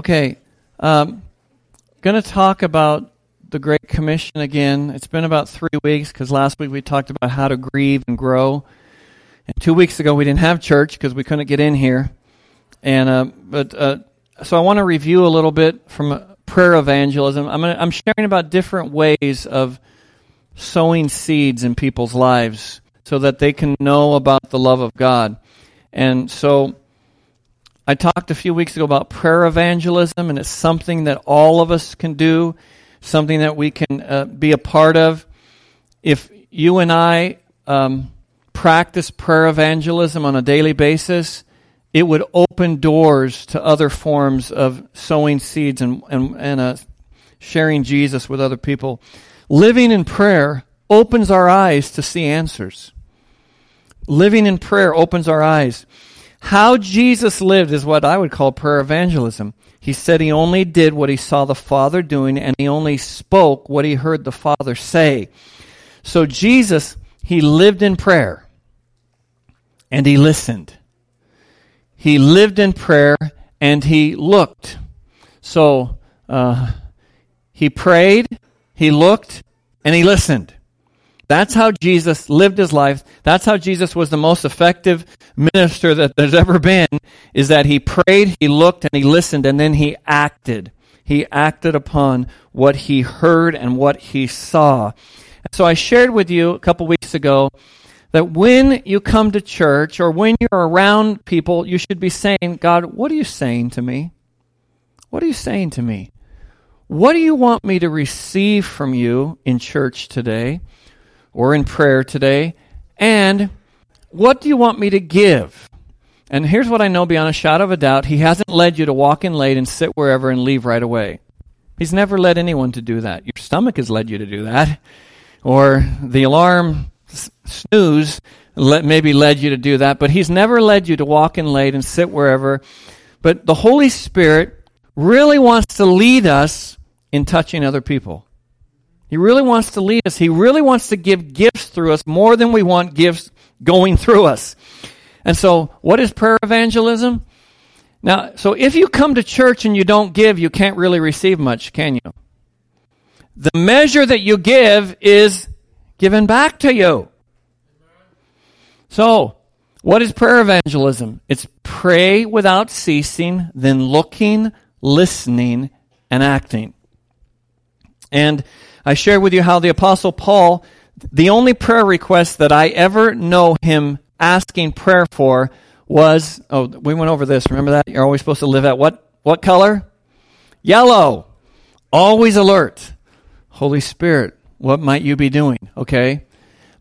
Okay, um, going to talk about the Great Commission again. It's been about three weeks because last week we talked about how to grieve and grow, and two weeks ago we didn't have church because we couldn't get in here. And uh, but uh, so I want to review a little bit from prayer evangelism. I'm gonna, I'm sharing about different ways of sowing seeds in people's lives so that they can know about the love of God. And so I talked a few weeks ago about prayer evangelism, and it's something that all of us can do, something that we can uh, be a part of. If you and I um, practice prayer evangelism on a daily basis, it would open doors to other forms of sowing seeds and, and, and uh, sharing Jesus with other people. Living in prayer opens our eyes to see answers. Living in prayer opens our eyes. How Jesus lived is what I would call prayer evangelism. He said he only did what he saw the Father doing and he only spoke what he heard the Father say. So Jesus, he lived in prayer and he listened. He lived in prayer and he looked. So uh, he prayed, he looked, and he listened. That's how Jesus lived his life. That's how Jesus was the most effective minister that there's ever been, is that he prayed, he looked, and he listened, and then he acted. He acted upon what he heard and what he saw. So I shared with you a couple weeks ago that when you come to church or when you're around people, you should be saying, God, what are you saying to me? What are you saying to me? What do you want me to receive from you in church today? Or in prayer today? And what do you want me to give? And here's what I know beyond a shadow of a doubt He hasn't led you to walk in late and sit wherever and leave right away. He's never led anyone to do that. Your stomach has led you to do that. Or the alarm snooze maybe led you to do that. But He's never led you to walk in late and sit wherever. But the Holy Spirit really wants to lead us in touching other people. He really wants to lead us. He really wants to give gifts through us more than we want gifts going through us. And so, what is prayer evangelism? Now, so if you come to church and you don't give, you can't really receive much, can you? The measure that you give is given back to you. So, what is prayer evangelism? It's pray without ceasing, then looking, listening, and acting. And I shared with you how the Apostle Paul, the only prayer request that I ever know him asking prayer for was, oh, we went over this. Remember that? You're always supposed to live at what, what color? Yellow. Always alert. Holy Spirit, what might you be doing? Okay?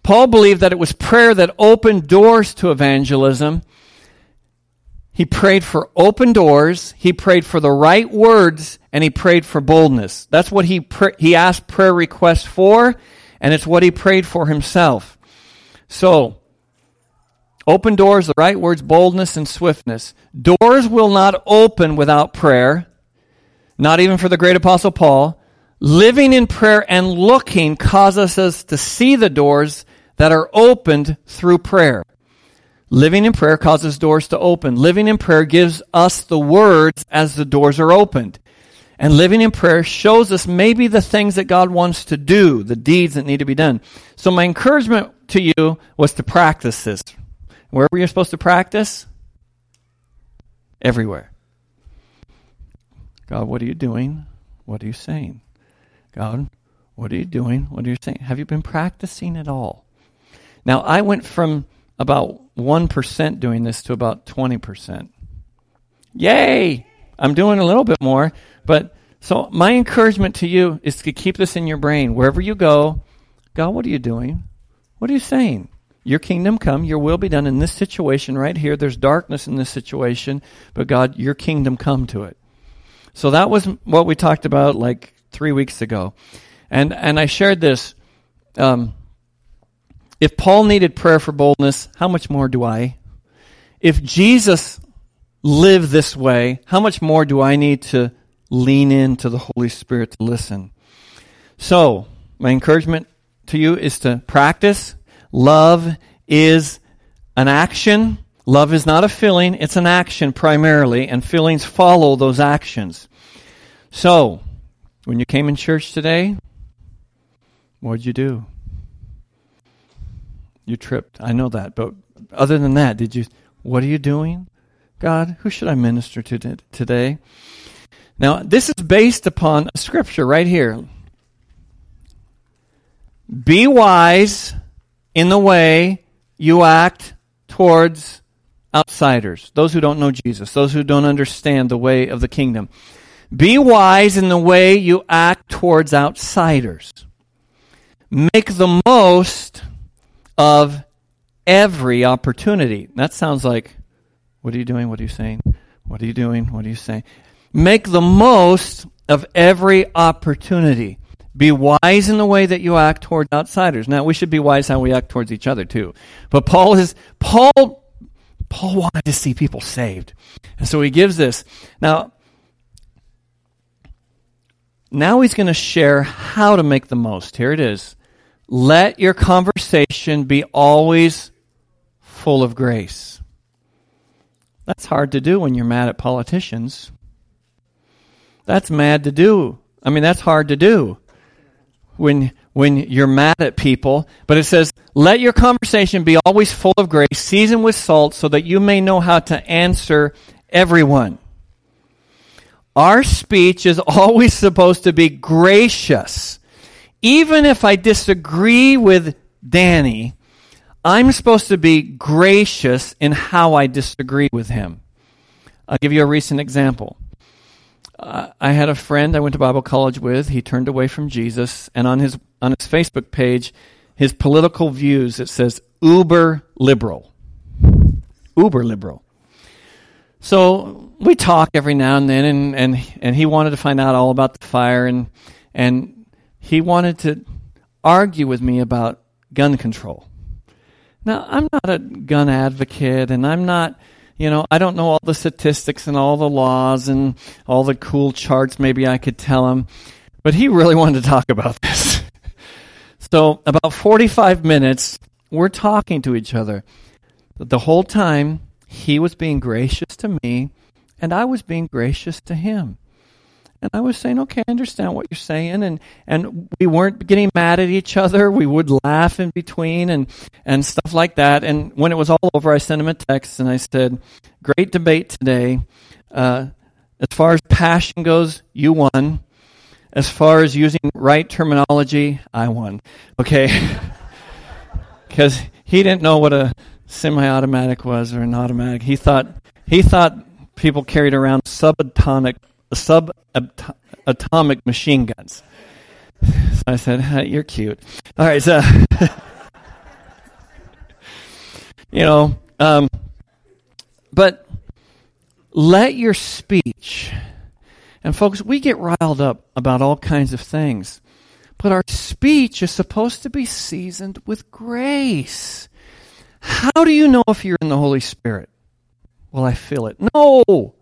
Paul believed that it was prayer that opened doors to evangelism he prayed for open doors, he prayed for the right words, and he prayed for boldness. That's what he, pr- he asked prayer requests for, and it's what he prayed for himself. So, open doors, the right words, boldness, and swiftness. Doors will not open without prayer, not even for the great apostle Paul. Living in prayer and looking causes us to see the doors that are opened through prayer. Living in prayer causes doors to open. Living in prayer gives us the words as the doors are opened. And living in prayer shows us maybe the things that God wants to do, the deeds that need to be done. So my encouragement to you was to practice this. Wherever you're supposed to practice? Everywhere. God, what are you doing? What are you saying? God, what are you doing? What are you saying? Have you been practicing at all? Now, I went from about 1% doing this to about 20%. Yay! I'm doing a little bit more. But so my encouragement to you is to keep this in your brain. Wherever you go, God, what are you doing? What are you saying? Your kingdom come, your will be done in this situation right here. There's darkness in this situation, but God, your kingdom come to it. So that was what we talked about like three weeks ago. And, and I shared this. Um, if Paul needed prayer for boldness, how much more do I? If Jesus lived this way, how much more do I need to lean into the Holy Spirit to listen? So, my encouragement to you is to practice. Love is an action. Love is not a feeling, it's an action primarily, and feelings follow those actions. So, when you came in church today, what did you do? You tripped. I know that. But other than that, did you, what are you doing? God, who should I minister to today? Now, this is based upon a scripture right here. Be wise in the way you act towards outsiders, those who don't know Jesus, those who don't understand the way of the kingdom. Be wise in the way you act towards outsiders. Make the most of every opportunity. That sounds like, what are you doing? What are you saying? What are you doing? What are you saying? Make the most of every opportunity. Be wise in the way that you act towards outsiders. Now, we should be wise how we act towards each other too. But Paul is, Paul Paul wanted to see people saved. And so he gives this. Now, now he's going to share how to make the most. Here it is. Let your conversation be always full of grace. That's hard to do when you're mad at politicians. That's mad to do. I mean, that's hard to do when when you're mad at people, but it says, let your conversation be always full of grace, seasoned with salt, so that you may know how to answer everyone. Our speech is always supposed to be gracious. Even if I disagree with Danny, I'm supposed to be gracious in how I disagree with him. I'll give you a recent example. Uh, I had a friend I went to Bible college with. He turned away from Jesus, and on his on his Facebook page his political views. It says uber liberal. Uber liberal. So we talk every now and then, and, and, and he wanted to find out all about the fire, and, and he wanted to argue with me about gun control. Now, I'm not a gun advocate, and I'm not, you know, I don't know all the statistics and all the laws and all the cool charts maybe I could tell him, but he really wanted to talk about this. So, about 45 minutes, we're talking to each other. The whole time, he was being gracious to me, and I was being gracious to him. And I was saying, okay, I understand what you're saying. And, and we weren't getting mad at each other. We would laugh in between and, and stuff like that. And when it was all over, I sent him a text and I said, great debate today. Uh, as far as passion goes, you won. As far as using right terminology, I won. Okay? Because he didn't know what a semi-automatic was or an automatic. He thought he thought people carried around subatomic subatomic machine guns. So I said, hey, "You're cute." All right, so you know, um, but let your speech and folks, we get riled up about all kinds of things. But our speech is supposed to be seasoned with grace. How do you know if you're in the Holy Spirit? Well, I feel it. No!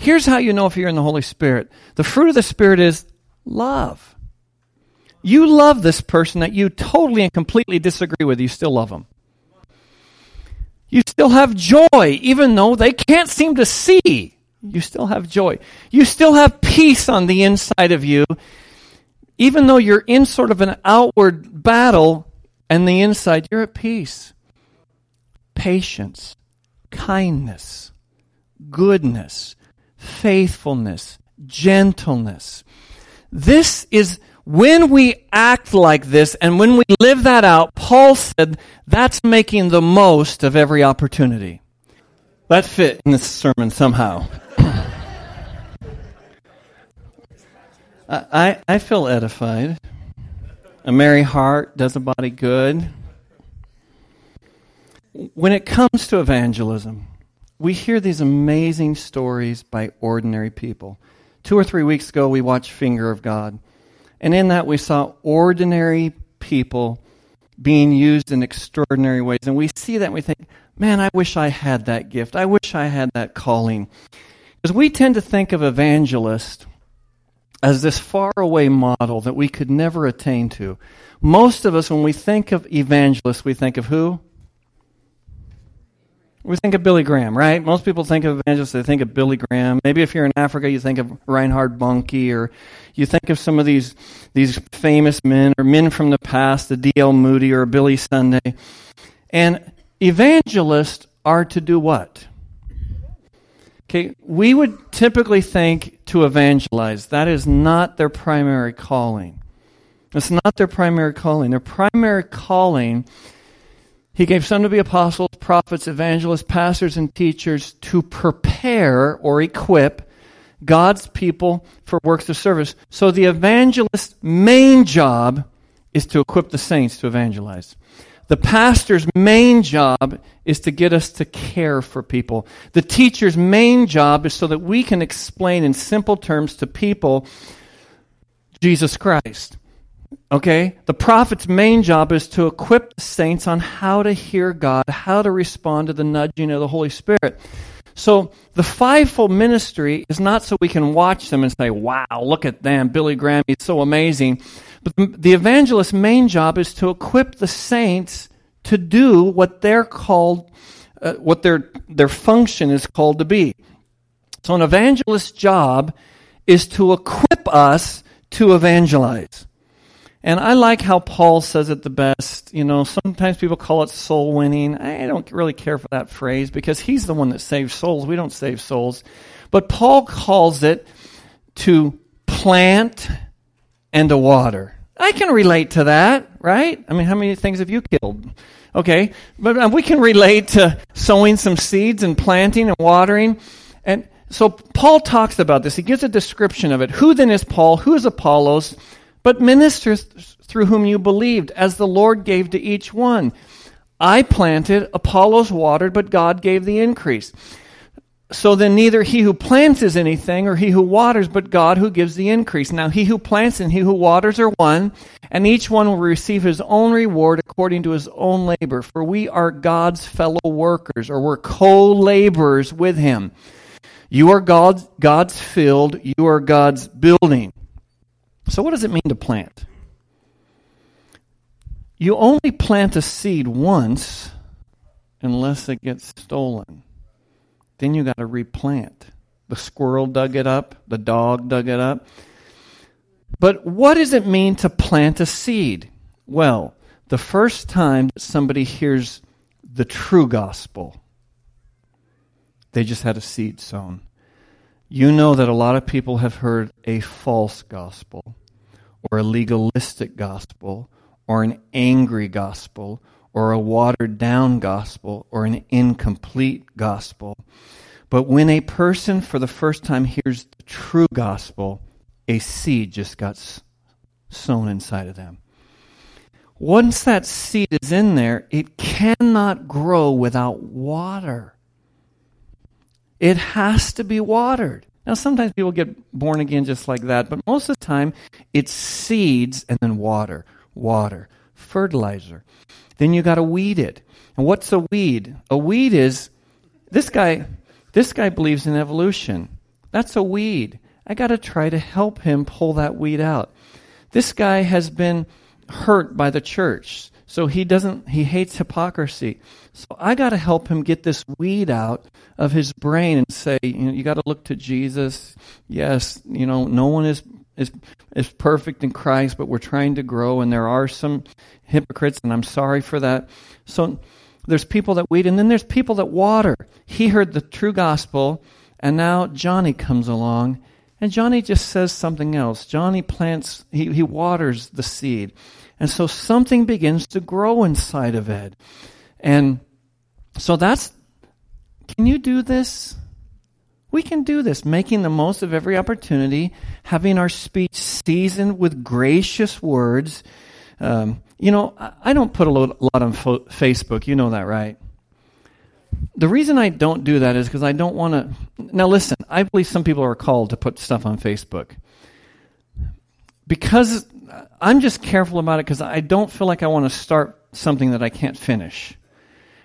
Here's how you know if you're in the Holy Spirit. The fruit of the Spirit is love. You love this person that you totally and completely disagree with, you still love them. You still have joy, even though they can't seem to see. You still have joy. You still have peace on the inside of you, even though you're in sort of an outward battle, and the inside, you're at peace. Patience, kindness, goodness, faithfulness, gentleness. This is when we act like this and when we live that out, Paul said that's making the most of every opportunity. That fit in this sermon somehow. I, I feel edified. A merry heart does a body good. When it comes to evangelism, we hear these amazing stories by ordinary people. Two or three weeks ago, we watched Finger of God. And in that, we saw ordinary people being used in extraordinary ways. And we see that and we think, man, I wish I had that gift. I wish I had that calling. Because we tend to think of evangelists as this faraway model that we could never attain to. Most of us, when we think of evangelists, we think of who? We think of Billy Graham, right? Most people think of evangelists, they think of Billy Graham. Maybe if you're in Africa, you think of Reinhard Bonnke, or you think of some of these, these famous men, or men from the past, the D.L. Moody or Billy Sunday. And evangelists are to do what? Okay, we would typically think to evangelize. That is not their primary calling. It's not their primary calling. Their primary calling, he gave some to be apostles, prophets, evangelists, pastors, and teachers to prepare or equip God's people for works of service. So the evangelist's main job is to equip the saints to evangelize. The pastor's main job is to get us to care for people. The teacher's main job is so that we can explain in simple terms to people Jesus Christ. Okay? The prophet's main job is to equip the saints on how to hear God, how to respond to the nudging of the Holy Spirit. So the fivefold ministry is not so we can watch them and say, wow, look at them. Billy Graham, he's so amazing. But the evangelist's main job is to equip the saints to do what they're called, uh, what their, their function is called to be. So an evangelist's job is to equip us to evangelize. And I like how Paul says it the best. You know, sometimes people call it soul winning. I don't really care for that phrase because he's the one that saves souls. We don't save souls. But Paul calls it to plant and to water. I can relate to that, right? I mean, how many things have you killed? Okay, but uh, we can relate to sowing some seeds and planting and watering. And so Paul talks about this. He gives a description of it. Who then is Paul? Who is Apollos? But ministers through whom you believed, as the Lord gave to each one. I planted, Apollos watered, but God gave the increase. So then neither he who plants is anything or he who waters, but God who gives the increase. Now he who plants and he who waters are one, and each one will receive his own reward according to his own labor. For we are God's fellow workers, or we're co-laborers with him. You are God's, God's field, you are God's building. So what does it mean to plant? You only plant a seed once unless it gets stolen. Then you got to replant. The squirrel dug it up, the dog dug it up. But what does it mean to plant a seed? Well, the first time somebody hears the true gospel, they just had a seed sown. You know that a lot of people have heard a false gospel, or a legalistic gospel, or an angry gospel, or a watered down gospel or an incomplete gospel. But when a person for the first time hears the true gospel, a seed just got sown inside of them. Once that seed is in there, it cannot grow without water. It has to be watered. Now, sometimes people get born again just like that, but most of the time, it's seeds and then water, water, fertilizer. Then you got to weed it. And what's a weed? A weed is this guy. This guy believes in evolution. That's a weed. I got to try to help him pull that weed out. This guy has been hurt by the church. So he doesn't he hates hypocrisy. So I got to help him get this weed out of his brain and say, you know, you got to look to Jesus. Yes, you know, no one is is is perfect in Christ, but we're trying to grow, and there are some hypocrites, and I'm sorry for that. So there's people that weed, and then there's people that water. He heard the true gospel, and now Johnny comes along, and Johnny just says something else. Johnny plants, he, he waters the seed. And so something begins to grow inside of Ed. And so that's, can you do this? We can do this, making the most of every opportunity, having our speech seasoned with gracious words. Um, you know, I don't put a lot on fo- Facebook. You know that, right? The reason I don't do that is because I don't want to. Now, listen, I believe some people are called to put stuff on Facebook. Because I'm just careful about it because I don't feel like I want to start something that I can't finish.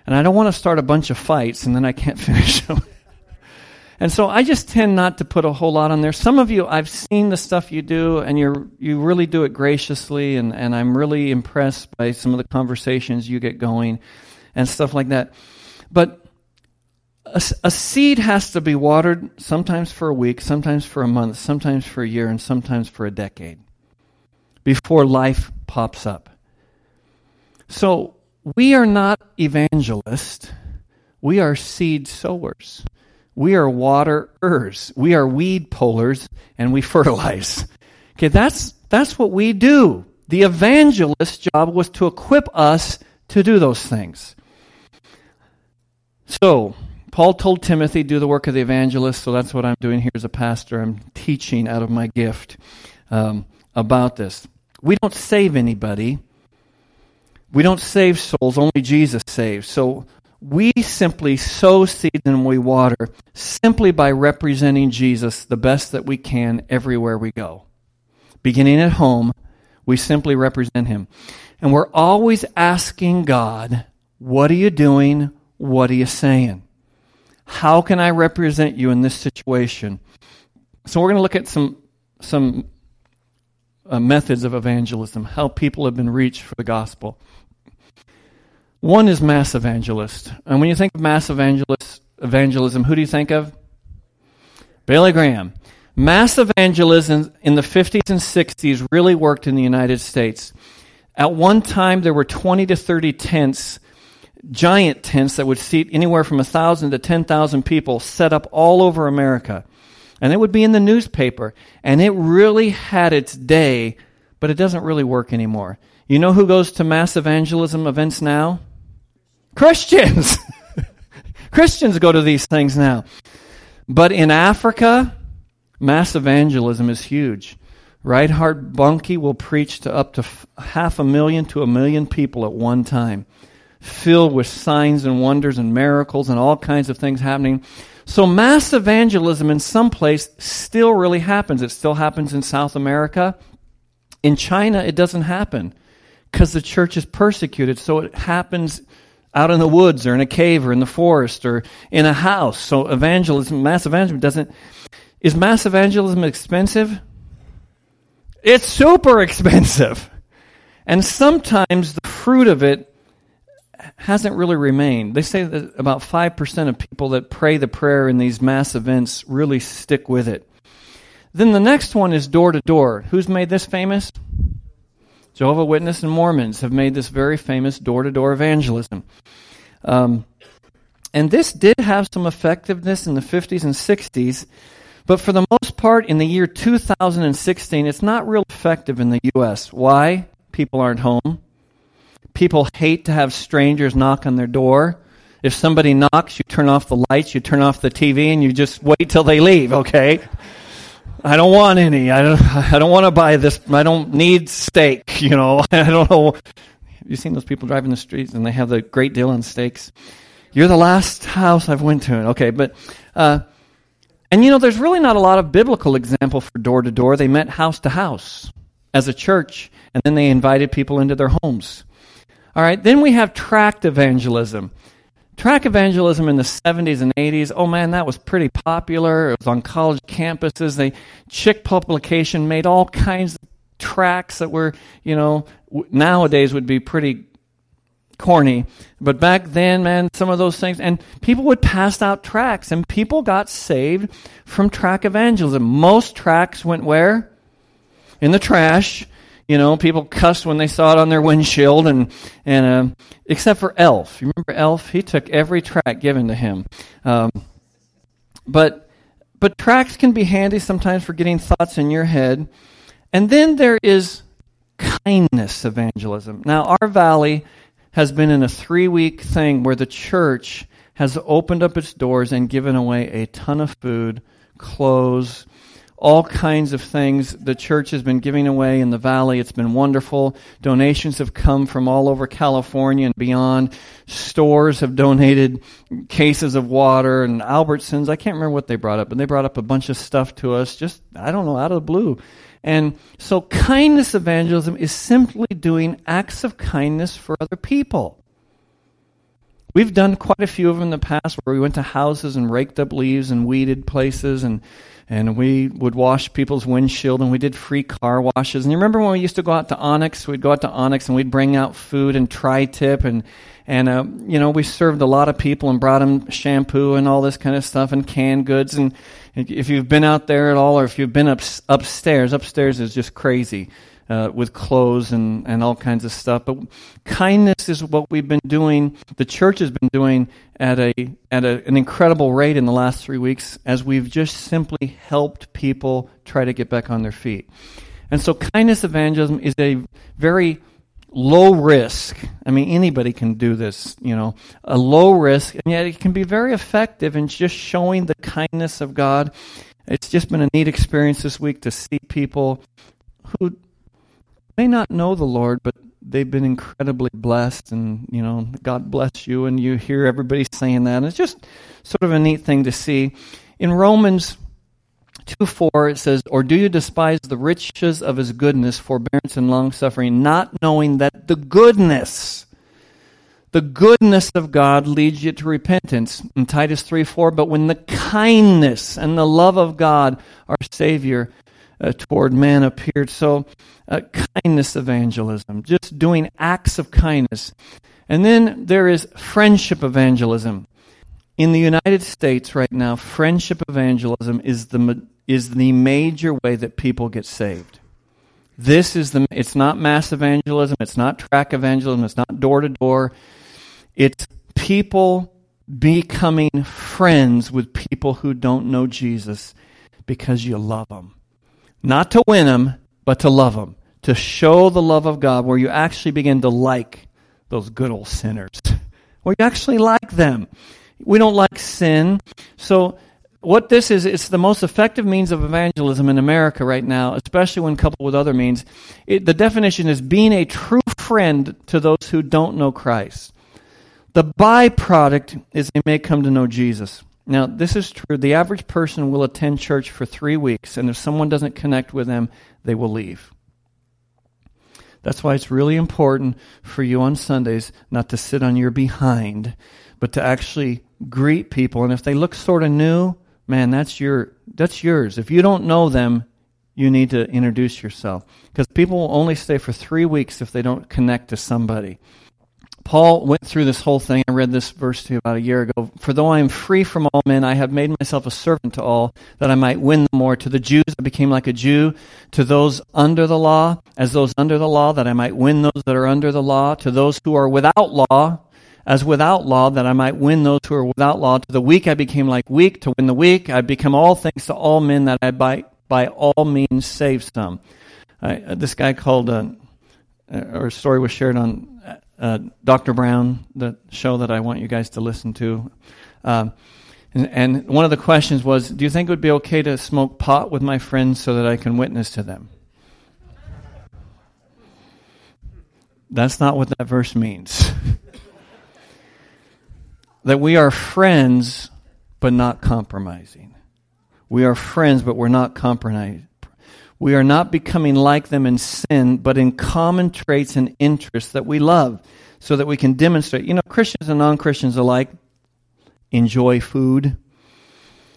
And I don't want to start a bunch of fights and then I can't finish them. And so I just tend not to put a whole lot on there. Some of you, I've seen the stuff you do, and you you really do it graciously, and, and I'm really impressed by some of the conversations you get going and stuff like that. But a, a, seed has to be watered sometimes for a week, sometimes for a month, sometimes for a year, and sometimes for a decade before life pops up. So we are not evangelists, we are seed sowers. We are waterers. We are weed pullers and we fertilize. Okay, that's, that's what we do. The evangelist's job was to equip us to do those things. So, Paul told Timothy, do the work of the evangelist. So that's what I'm doing here as a pastor. I'm teaching out of my gift um, about this. We don't save anybody. We don't save souls. Only Jesus saves. So we simply sow seed and we water simply by representing Jesus the best that we can everywhere we go. Beginning at home, we simply represent him. And we're always asking God, what are you doing? What are you saying? How can I represent you in this situation? So we're going to look at some some uh, methods of evangelism, how people have been reached for the gospel. One is mass evangelist. And when you think of mass evangelist, evangelism, who do you think of? Billy Graham. Mass evangelism in the 50s and 60s really worked in the United States. At one time, there were 20 to 30 tents, giant tents that would seat anywhere from 1,000 to 10,000 people set up all over America. And it would be in the newspaper. And it really had its day, but it doesn't really work anymore. You know who goes to mass evangelism events now? Christians. Christians go to these things now. But in Africa, mass evangelism is huge. Reinhard Bonnke will preach to up to f- half a million to a million people at one time, filled with signs and wonders and miracles and all kinds of things happening. So mass evangelism in some place still really happens. It still happens in South America. In China, it doesn't happen because the church is persecuted. So it happens out in the woods or in a cave or in the forest or in a house. So evangelism, mass evangelism doesn't. Is mass evangelism expensive? It's super expensive. And sometimes the fruit of it hasn't really remained. They say that about 5% of people that pray the prayer in these mass events really stick with it. Then the next one is door to door. Who's made this famous? Jehovah Witness and Mormons have made this very famous door-to-door evangelism. Um, and this did have some effectiveness in the 50s and 60s, but for the most part, in the year 2016, it's not real effective in the U.S. Why? People aren't home. People hate to have strangers knock on their door. If somebody knocks, you turn off the lights, you turn off the TV, and you just wait till they leave, okay? I don't want any. I don't. I don't want to buy this. I don't need steak. You know. I don't know. Have you seen those people driving the streets and they have the great deal on steaks? You're the last house I've went to. Okay, but uh, and you know, there's really not a lot of biblical example for door to door. They met house to house as a church, and then they invited people into their homes. All right. Then we have tract evangelism. Tract evangelism in the 70s and 80s, oh man, that was pretty popular. It was on college campuses. They Chick publication made all kinds of tracts that were, you know, nowadays would be pretty corny. But back then, man, some of those things, and people would pass out tracts, and people got saved from tract evangelism. Most tracts went where? In the trash. You know, people cussed when they saw it on their windshield, and and uh, except for Elf. You remember Elf? He took every tract given to him. Um, but but tracts can be handy sometimes for getting thoughts in your head. And then there is kindness evangelism. Now, our valley has been in a three week thing where the church has opened up its doors and given away a ton of food, clothes, all kinds of things the church has been giving away in the valley. It's been wonderful. Donations have come from all over California and beyond. Stores have donated cases of water and Albertsons. I can't remember what they brought up, but they brought up a bunch of stuff to us just, I don't know, out of the blue. And so kindness evangelism is simply doing acts of kindness for other people. We've done quite a few of them in the past where we went to houses and raked up leaves and weeded places and and we would wash people's windshield and we did free car washes. And you remember when we used to go out to Onyx? We'd go out to Onyx and we'd bring out food and tri-tip and and uh, you know we served a lot of people and brought them shampoo and all this kind of stuff and canned goods. And if you've been out there at all, or if you've been up upstairs, upstairs is just crazy uh, with clothes and, and all kinds of stuff. But kindness is what we've been doing. The church has been doing at a at a, an incredible rate in the last three weeks, as we've just simply helped people try to get back on their feet. And so, kindness evangelism is a very low risk. I mean, anybody can do this, you know, a low risk, and yet it can be very effective in just showing the kindness of God. It's just been a neat experience this week to see people who may not know the Lord, but they've been incredibly blessed, and you know, God bless you, and you hear everybody saying that. And it's just sort of a neat thing to see. In Romans 2 4, it says, Or do you despise the riches of his goodness, forbearance, and long suffering, not knowing that the goodness, the goodness of God leads you to repentance? In Titus 3 4, but when the kindness and the love of God, our Savior, uh, toward man appeared. So, uh, kindness evangelism, just doing acts of kindness. And then there is friendship evangelism. In the United States right now, friendship evangelism is the, is the major way that people get saved. This is the, it's not mass evangelism, it's not tract evangelism, it's not door to door. It's people becoming friends with people who don't know Jesus because you love them. Not to win them, but to love them. To show the love of God where you actually begin to like those good old sinners. Where you actually like them. We don't like sin. So what this is, it's the most effective means of evangelism in America right now, especially when coupled with other means. It, the definition is being a true friend to those who don't know Christ. The byproduct is they may come to know Jesus. Now, this is true. The average person will attend church for three weeks, and if someone doesn't connect with them, they will leave. That's why it's really important for you on Sundays not to sit on your behind, but to actually greet people. And if they look sort of new, man, that's your that's yours. If you don't know them, you need to introduce yourself because people will only stay for three weeks if they don't connect to somebody. Paul went through this whole thing. I read this verse to you about a year ago. For though I am free from all men, I have made myself a servant to all, that I might win them more. To the Jews, I became like a Jew. To those under the law, as those under the law, that I might win those that are under the law. To those who are without law, as without law, that I might win those who are without law. To the weak, I became like weak. To win the weak, I become all things to all men, that I by, by all means save some. I, this guy called, uh, or a story was shared on uh, Dr. Brown, the show that I want you guys to listen to. Um, and, and one of the questions was Do you think it would be okay to smoke pot with my friends so that I can witness to them? That's not what that verse means. that we are friends, but not compromising. We are friends, but we're not compromising. We are not becoming like them in sin, but in common traits and interests that we love, so that we can demonstrate. You know, Christians and non Christians alike enjoy food.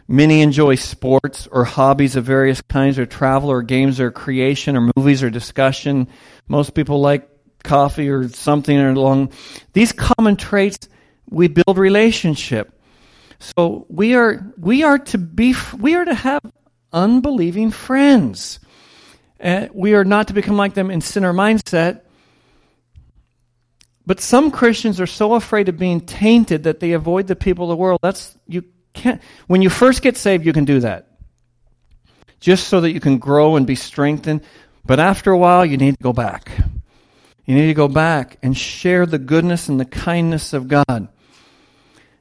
Many enjoy sports or hobbies of various kinds, or travel, or games, or creation, or movies, or discussion. Most people like coffee or something along these common traits. We build relationship. So we are we are to be we are to have unbelieving friends. And we are not to become like them in sinner mindset. But some Christians are so afraid of being tainted that they avoid the people of the world. That's you can't when you first get saved you can do that. Just so that you can grow and be strengthened. But after a while you need to go back. You need to go back and share the goodness and the kindness of God.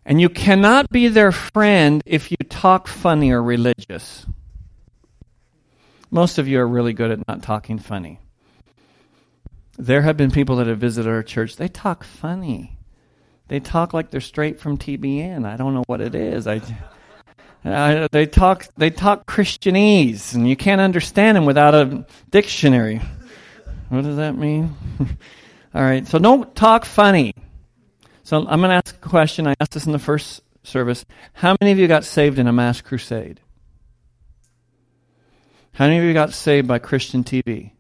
And you cannot be their friend if you talk funny or religious. Most of you are really good at not talking funny. There have been people that have visited our church. They talk funny. They talk like they're straight from TBN. I don't know what it is. I, I, they talk they talk Christianese, and you can't understand them without a dictionary. What does that mean? All right, so don't talk funny. So I'm going to ask a question. I asked this in the first service. How many of you got saved in a mass crusade? How many of you got saved by Christian TV?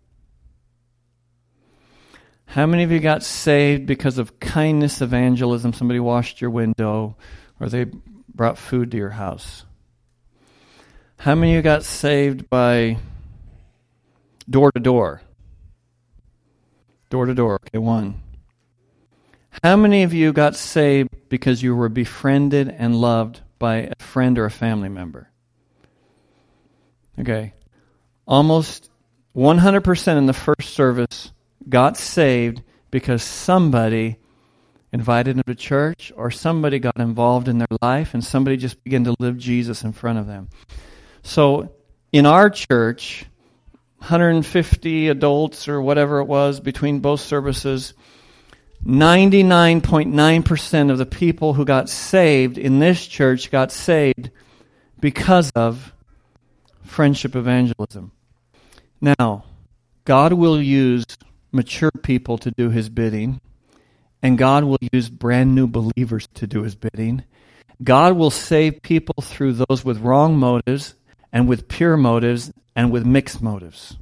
How many of you got saved because of kindness evangelism? Somebody washed your window or they brought food to your house. How many of you got saved by door to door? Door to door. Okay, one. How many of you got saved because you were befriended and loved by a friend or a family member? Okay. Almost 100% in the first service got saved because somebody invited them to church or somebody got involved in their life and somebody just began to live Jesus in front of them. So in our church, 150 adults or whatever it was between both services, 99.9% of the people who got saved in this church got saved because of friendship evangelism. Now, God will use mature people to do his bidding and God will use brand new believers to do his bidding. God will save people through those with wrong motives and with pure motives and with mixed motives.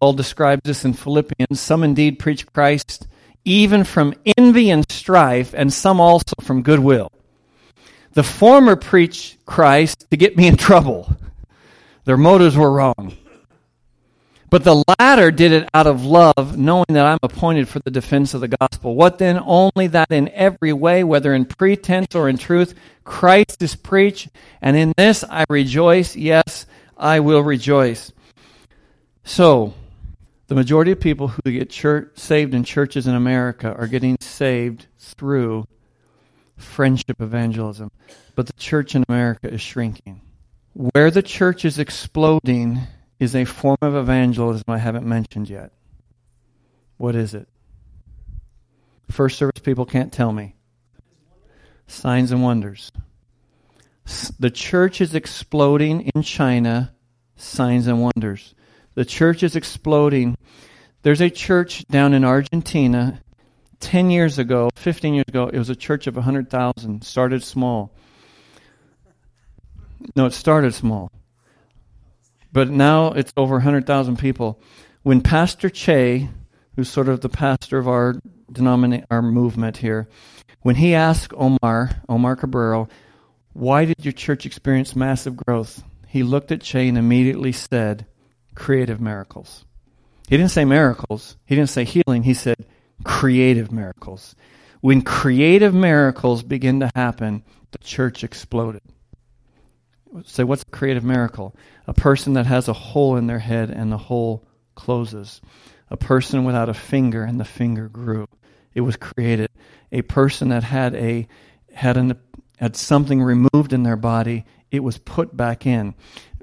Paul describes this in Philippians. Some indeed preach Christ even from envy and strife, and some also from goodwill. The former preach Christ to get me in trouble. Their motives were wrong. But the latter did it out of love, knowing that I'm appointed for the defense of the gospel. What then? Only that in every way, whether in pretense or in truth, Christ is preached, and in this I rejoice. Yes, I will rejoice. So, the majority of people who get church, saved in churches in America are getting saved through friendship evangelism. But the church in America is shrinking. Where the church is exploding is a form of evangelism I haven't mentioned yet. What is it? First service people can't tell me. Signs and wonders. The church is exploding in China, signs and wonders. The church is exploding. There's a church down in Argentina 10 years ago, 15 years ago, it was a church of 100,000, started small. No, it started small. But now it's over 100,000 people. When Pastor Che, who's sort of the pastor of our denominate our movement here, when he asked Omar, Omar Cabrero, why did your church experience massive growth? He looked at Che and immediately said, creative miracles. He didn't say miracles. He didn't say healing. He said creative miracles. When creative miracles begin to happen, the church exploded. Say, what's a creative miracle? A person that has a hole in their head and the hole closes. A person without a finger and the finger grew. It was created. A person that had a had an had something removed in their body, it was put back in.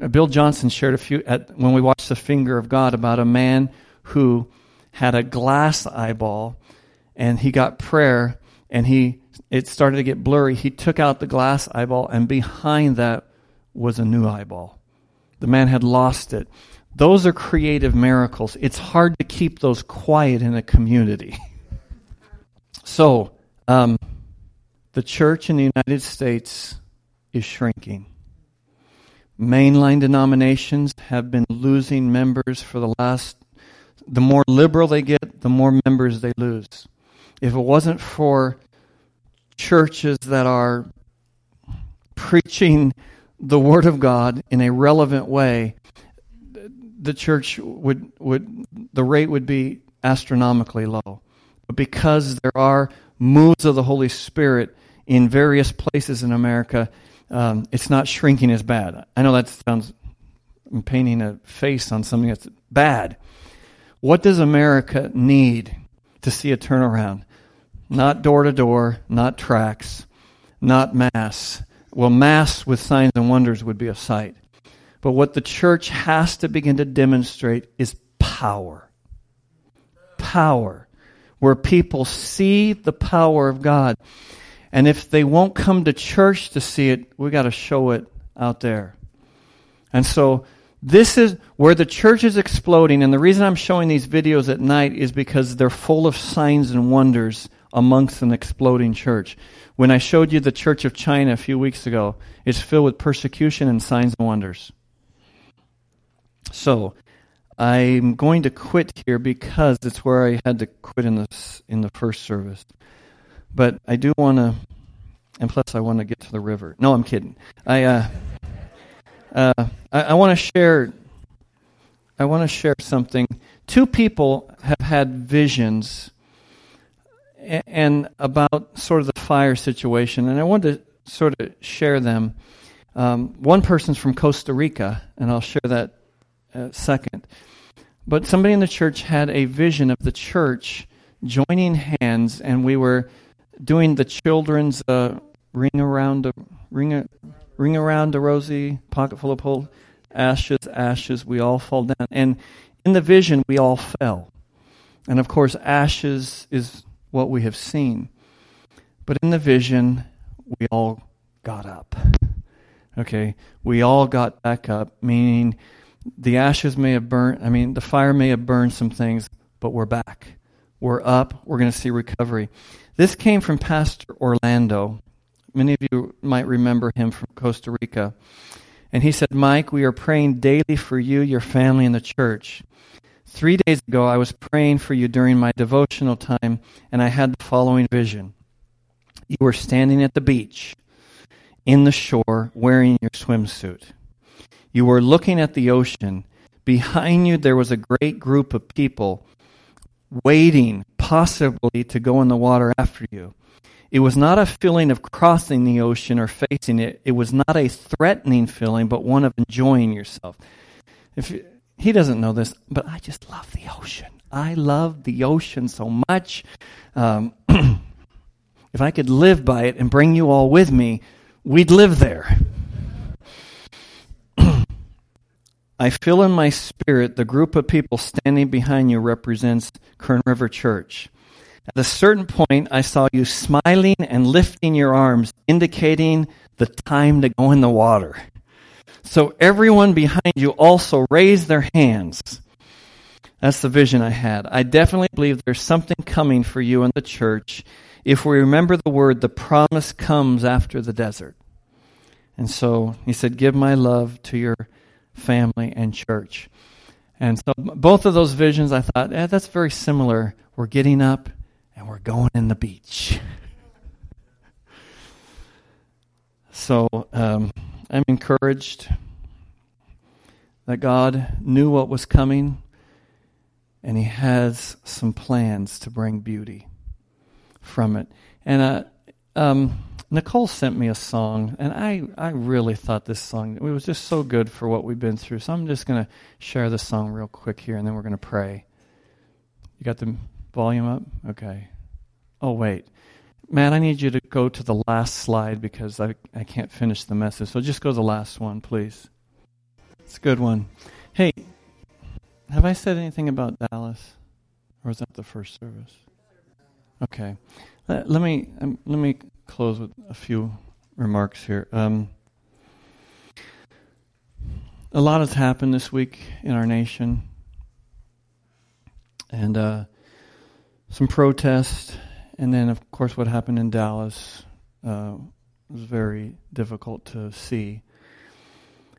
Uh, Bill Johnson shared a few at, when we watched The Finger of God about a man who had a glass eyeball and he got prayer and he it started to get blurry. He took out the glass eyeball and behind that was a new eyeball. The man had lost it. Those are creative miracles. It's hard to keep those quiet in a community. so, um, the church in the United States is shrinking. Mainline denominations have been losing members for the last, the more liberal they get, the more members they lose. If it wasn't for churches that are preaching the Word of God in a relevant way, the church would, would the rate would be astronomically low. But because there are moves of the Holy Spirit in various places in America, um, it's not shrinking as bad. I know that sounds I'm painting a face on something that's bad. What does America need to see a turnaround? Not door to door, not tracts, not mass. Well, Mass with signs and wonders would be a sight. But what the church has to begin to demonstrate is power. Power. Where people see the power of God. And if they won't come to church to see it, we got to show it out there. And so this is where the church is exploding. And the reason I'm showing these videos at night is because they're full of signs and wonders amongst an exploding church. When I showed you the Church of China a few weeks ago, it's filled with persecution and signs and wonders. So, I'm going to quit here because it's where I had to quit in the in the first service. But I do want to, and plus I want to get to the river. No, I'm kidding. I uh, uh, I, I want to share. I want to share something. Two people have had visions, and, about sort of the fire situation, and I want to sort of share them. Um, one person's from Costa Rica, and I'll share that uh, second. But somebody in the church had a vision of the church joining hands, and we were doing the children's uh, ring around a ring, ring around a rosy pocket full of gold, ashes, ashes. We all fall down, and in the vision we all fell, and of course ashes is what we have seen, but in the vision we all got up. Okay, we all got back up, meaning the ashes may have burnt, I mean, the fire may have burned some things, but we're back. We're up. We're going to see recovery. This came from Pastor Orlando. Many of you might remember him from Costa Rica. And he said, Mike, we are praying daily for you, your family, and the church. Three days ago, I was praying for you during my devotional time, and I had the following vision. You were standing at the beach, in the shore, wearing your swimsuit. You were looking at the ocean. Behind you, there was a great group of people waiting, possibly, to go in the water after you. It was not a feeling of crossing the ocean or facing it. It was not a threatening feeling, but one of enjoying yourself. If he doesn't know this, but I just love the ocean. I love the ocean so much. Um, if I could live by it and bring you all with me, we'd live there. I feel in my spirit the group of people standing behind you represents Kern River Church. At a certain point, I saw you smiling and lifting your arms, indicating the time to go in the water. So everyone behind you also raised their hands. That's the vision I had. I definitely believe there's something coming for you in the church if we remember the word, the promise comes after the desert. And so he said, Give my love to your family, and church. And so both of those visions, I thought, eh, that's very similar. We're getting up and we're going in the beach. so um, I'm encouraged that God knew what was coming and He has some plans to bring beauty from it. And uh, um, Nicole sent me a song, and I, I really thought this song it was just so good for what we've been through. So I'm just going to share the song real quick here, and then we're going to pray. You got the volume up? Okay. Oh, wait. Matt, I need you to go to the last slide because I, I can't finish the message. So just go to the last one, please. It's a good one. Hey, have I said anything about Dallas? Or was that the first service? Okay. Let, let me um, let me close with a few remarks here. Um, a lot has happened this week in our nation, and uh, some protests, and then, of course, what happened in Dallas uh, was very difficult to see.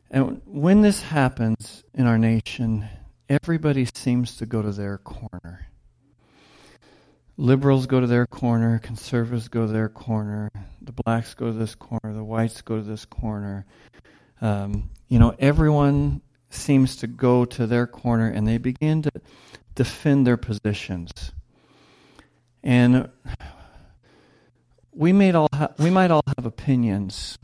And when this happens in our nation, everybody seems to go to their corner. Liberals go to their corner, conservatives go to their corner, the blacks go to this corner, the whites go to this corner. Um, you know, everyone seems to go to their corner and they begin to defend their positions. And we might all ha- we might all have opinions,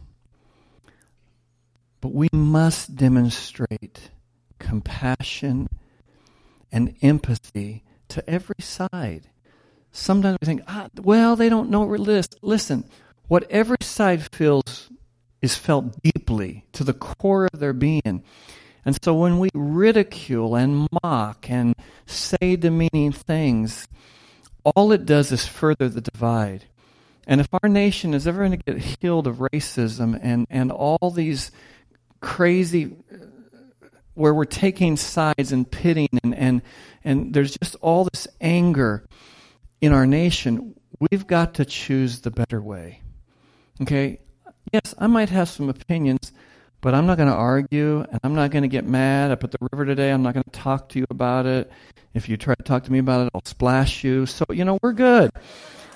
but we must demonstrate compassion and empathy to every side. Sometimes we think, ah, well, they don't know. Listen, what every side feels is felt deeply to the core of their being. And so when we ridicule and mock and say demeaning things, all it does is further the divide. And if our nation is ever going to get healed of racism and, and all these crazy, where we're taking sides and pitting and, and, and there's just all this anger in our nation, we've got to choose the better way. Okay? Yes, I might have some opinions, But I'm not going to argue, and I'm not going to get mad. I put the river today, I'm not going to talk to you about it. If you try to talk to me about it, I'll splash you. So, you know, we're good.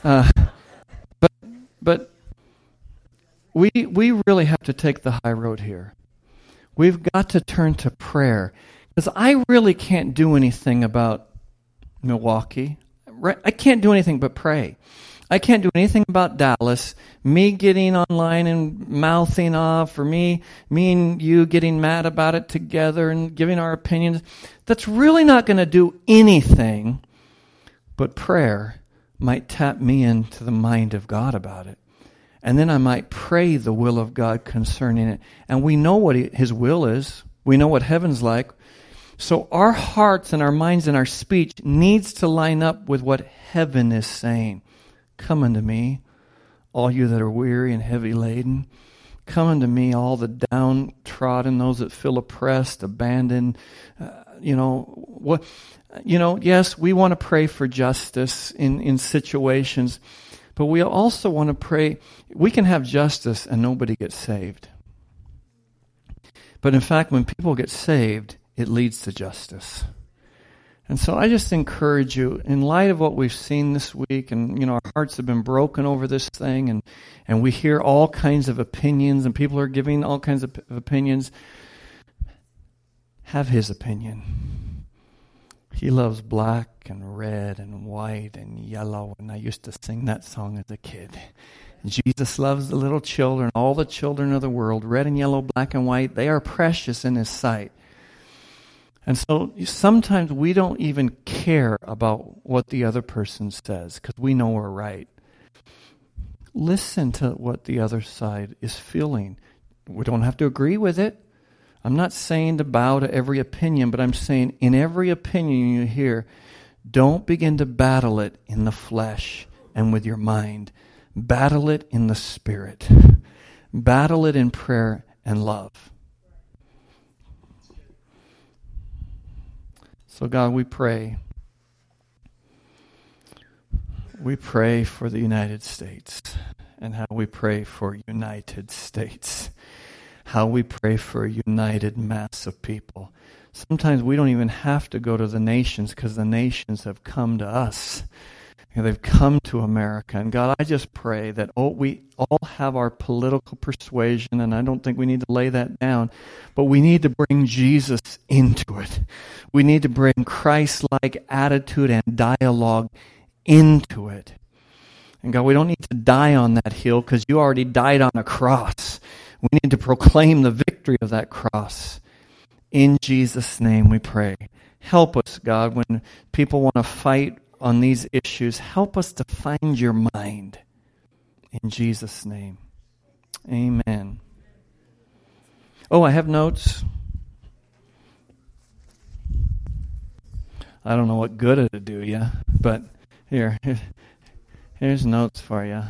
Uh, but, but we, we really have to take the high road here. We've got to turn to prayer. Because I really can't do anything about Milwaukee. I can't do anything but pray. I can't do anything about Dallas. Me getting online and mouthing off, or me, me and you getting mad about it together and giving our opinions. That's really not going to do anything. But prayer might tap me into the mind of God about it. And then I might pray the will of God concerning it. And we know what His will is. We know what heaven's like. So our hearts and our minds and our speech needs to line up with what heaven is saying. Come unto me, all you that are weary and heavy laden. Come unto me, all the downtrodden, those that feel oppressed, abandoned. Uh, you know what? You know, yes, we want to pray for justice in in situations, but we also want to pray. We can have justice and nobody gets saved. But in fact, when people get saved, it leads to justice. And so I just encourage you, in light of what we've seen this week, and you know, our hearts have been broken over this thing, and, and we hear all kinds of opinions, and people are giving all kinds of opinions. Have his opinion. He loves black and red and white and yellow, and I used to sing that song as a kid. Jesus loves the little children, all the children of the world, red and yellow, black and white. They are precious in his sight. And so sometimes we don't even care about what the other person says because we know we're right. Listen to what the other side is feeling. We don't have to agree with it. I'm not saying to bow to every opinion, but I'm saying in every opinion you hear, don't begin to battle it in the flesh and with your mind. Battle it in the spirit. Battle it in prayer and love. So, God, we pray. We pray for the United States and how we pray for United States. How we pray for a united mass of people. Sometimes we don't even have to go to the nations because the nations have come to us they've come to America. And God, I just pray that oh, we all have our political persuasion, and I don't think we need to lay that down, but we need to bring Jesus into it. We need to bring Christ like attitude and dialogue into it. And God, we don't need to die on that hill because you already died on a cross. We need to proclaim the victory of that cross. In Jesus' name we pray. Help us, God, when people want to fight on these issues. Help us to find your mind. In Jesus' name. Amen. Oh, I have notes. I don't know what good it'll do you, but here, here's notes for you.